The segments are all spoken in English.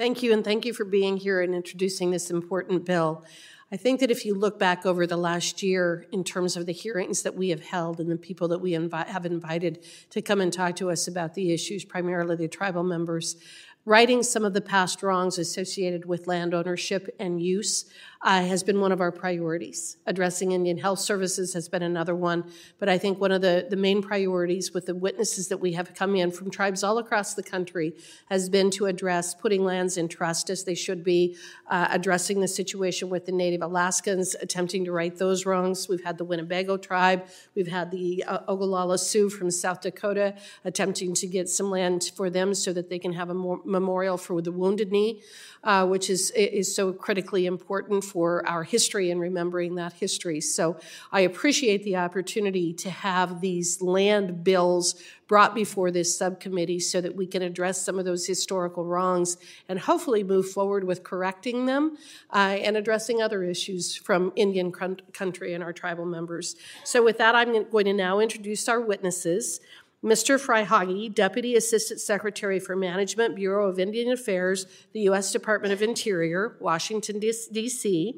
Thank you, and thank you for being here and introducing this important bill. I think that if you look back over the last year in terms of the hearings that we have held and the people that we invi- have invited to come and talk to us about the issues, primarily the tribal members, righting some of the past wrongs associated with land ownership and use uh, has been one of our priorities. Addressing Indian Health Services has been another one, but I think one of the, the main priorities with the witnesses that we have come in from tribes all across the country has been to address putting lands in trust as they should be, uh, addressing the situation with the Native Alaskans, attempting to right those wrongs. We've had the Winnebago tribe, we've had the uh, Oglala Sioux from South Dakota attempting to get some land for them so that they can have a memorial for the Wounded Knee uh, which is, is so critically important for our history and remembering that history. So I appreciate the opportunity to have these land bills brought before this subcommittee so that we can address some of those historical wrongs and hopefully move forward with correcting them uh, and addressing other issues from Indian country and our tribal members. So, with that, I'm going to now introduce our witnesses. Mr. Freihage, Deputy Assistant Secretary for Management, Bureau of Indian Affairs, the U.S. Department of Interior, Washington, D.C.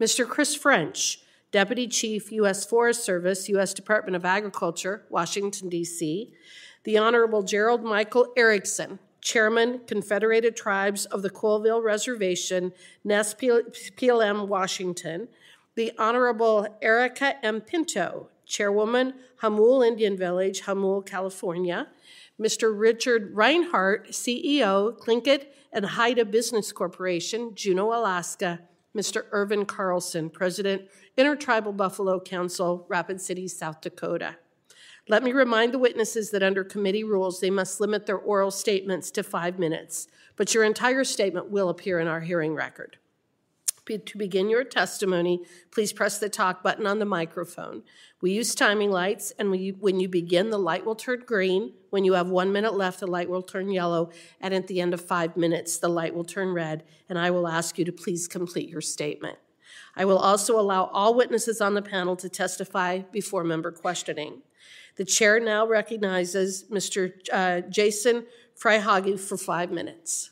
Mr. Chris French, Deputy Chief, U.S. Forest Service, U.S. Department of Agriculture, Washington, D.C. The Honorable Jarred-Michael Erickson, Chairman, Confederated Tribes of the Colville Reservation, Nespelem, Washington. The Honorable Erica M. Pinto, Chairwoman, Jamul Indian Village, Jamul, California. Mr. Richard Reinhart, CEO, Tlingit and Haida Business Corporation, Juneau, Alaska. Mr. Ervin Carlson, President, Intertribal Buffalo Council, Rapid City, South Dakota. Let me remind the witnesses that under committee rules, they must limit their oral statements to five minutes, but your entire statement will appear in our hearing record. To begin your testimony, please press the talk button on the microphone. We use timing lights, and when you, when you begin, the light will turn green. When you have one minute left, the light will turn yellow. And at the end of five minutes, the light will turn red, and I will ask you to please complete your statement. I will also allow all witnesses on the panel to testify before member questioning. The chair now recognizes Mr. Uh, Jason Freihage for five minutes.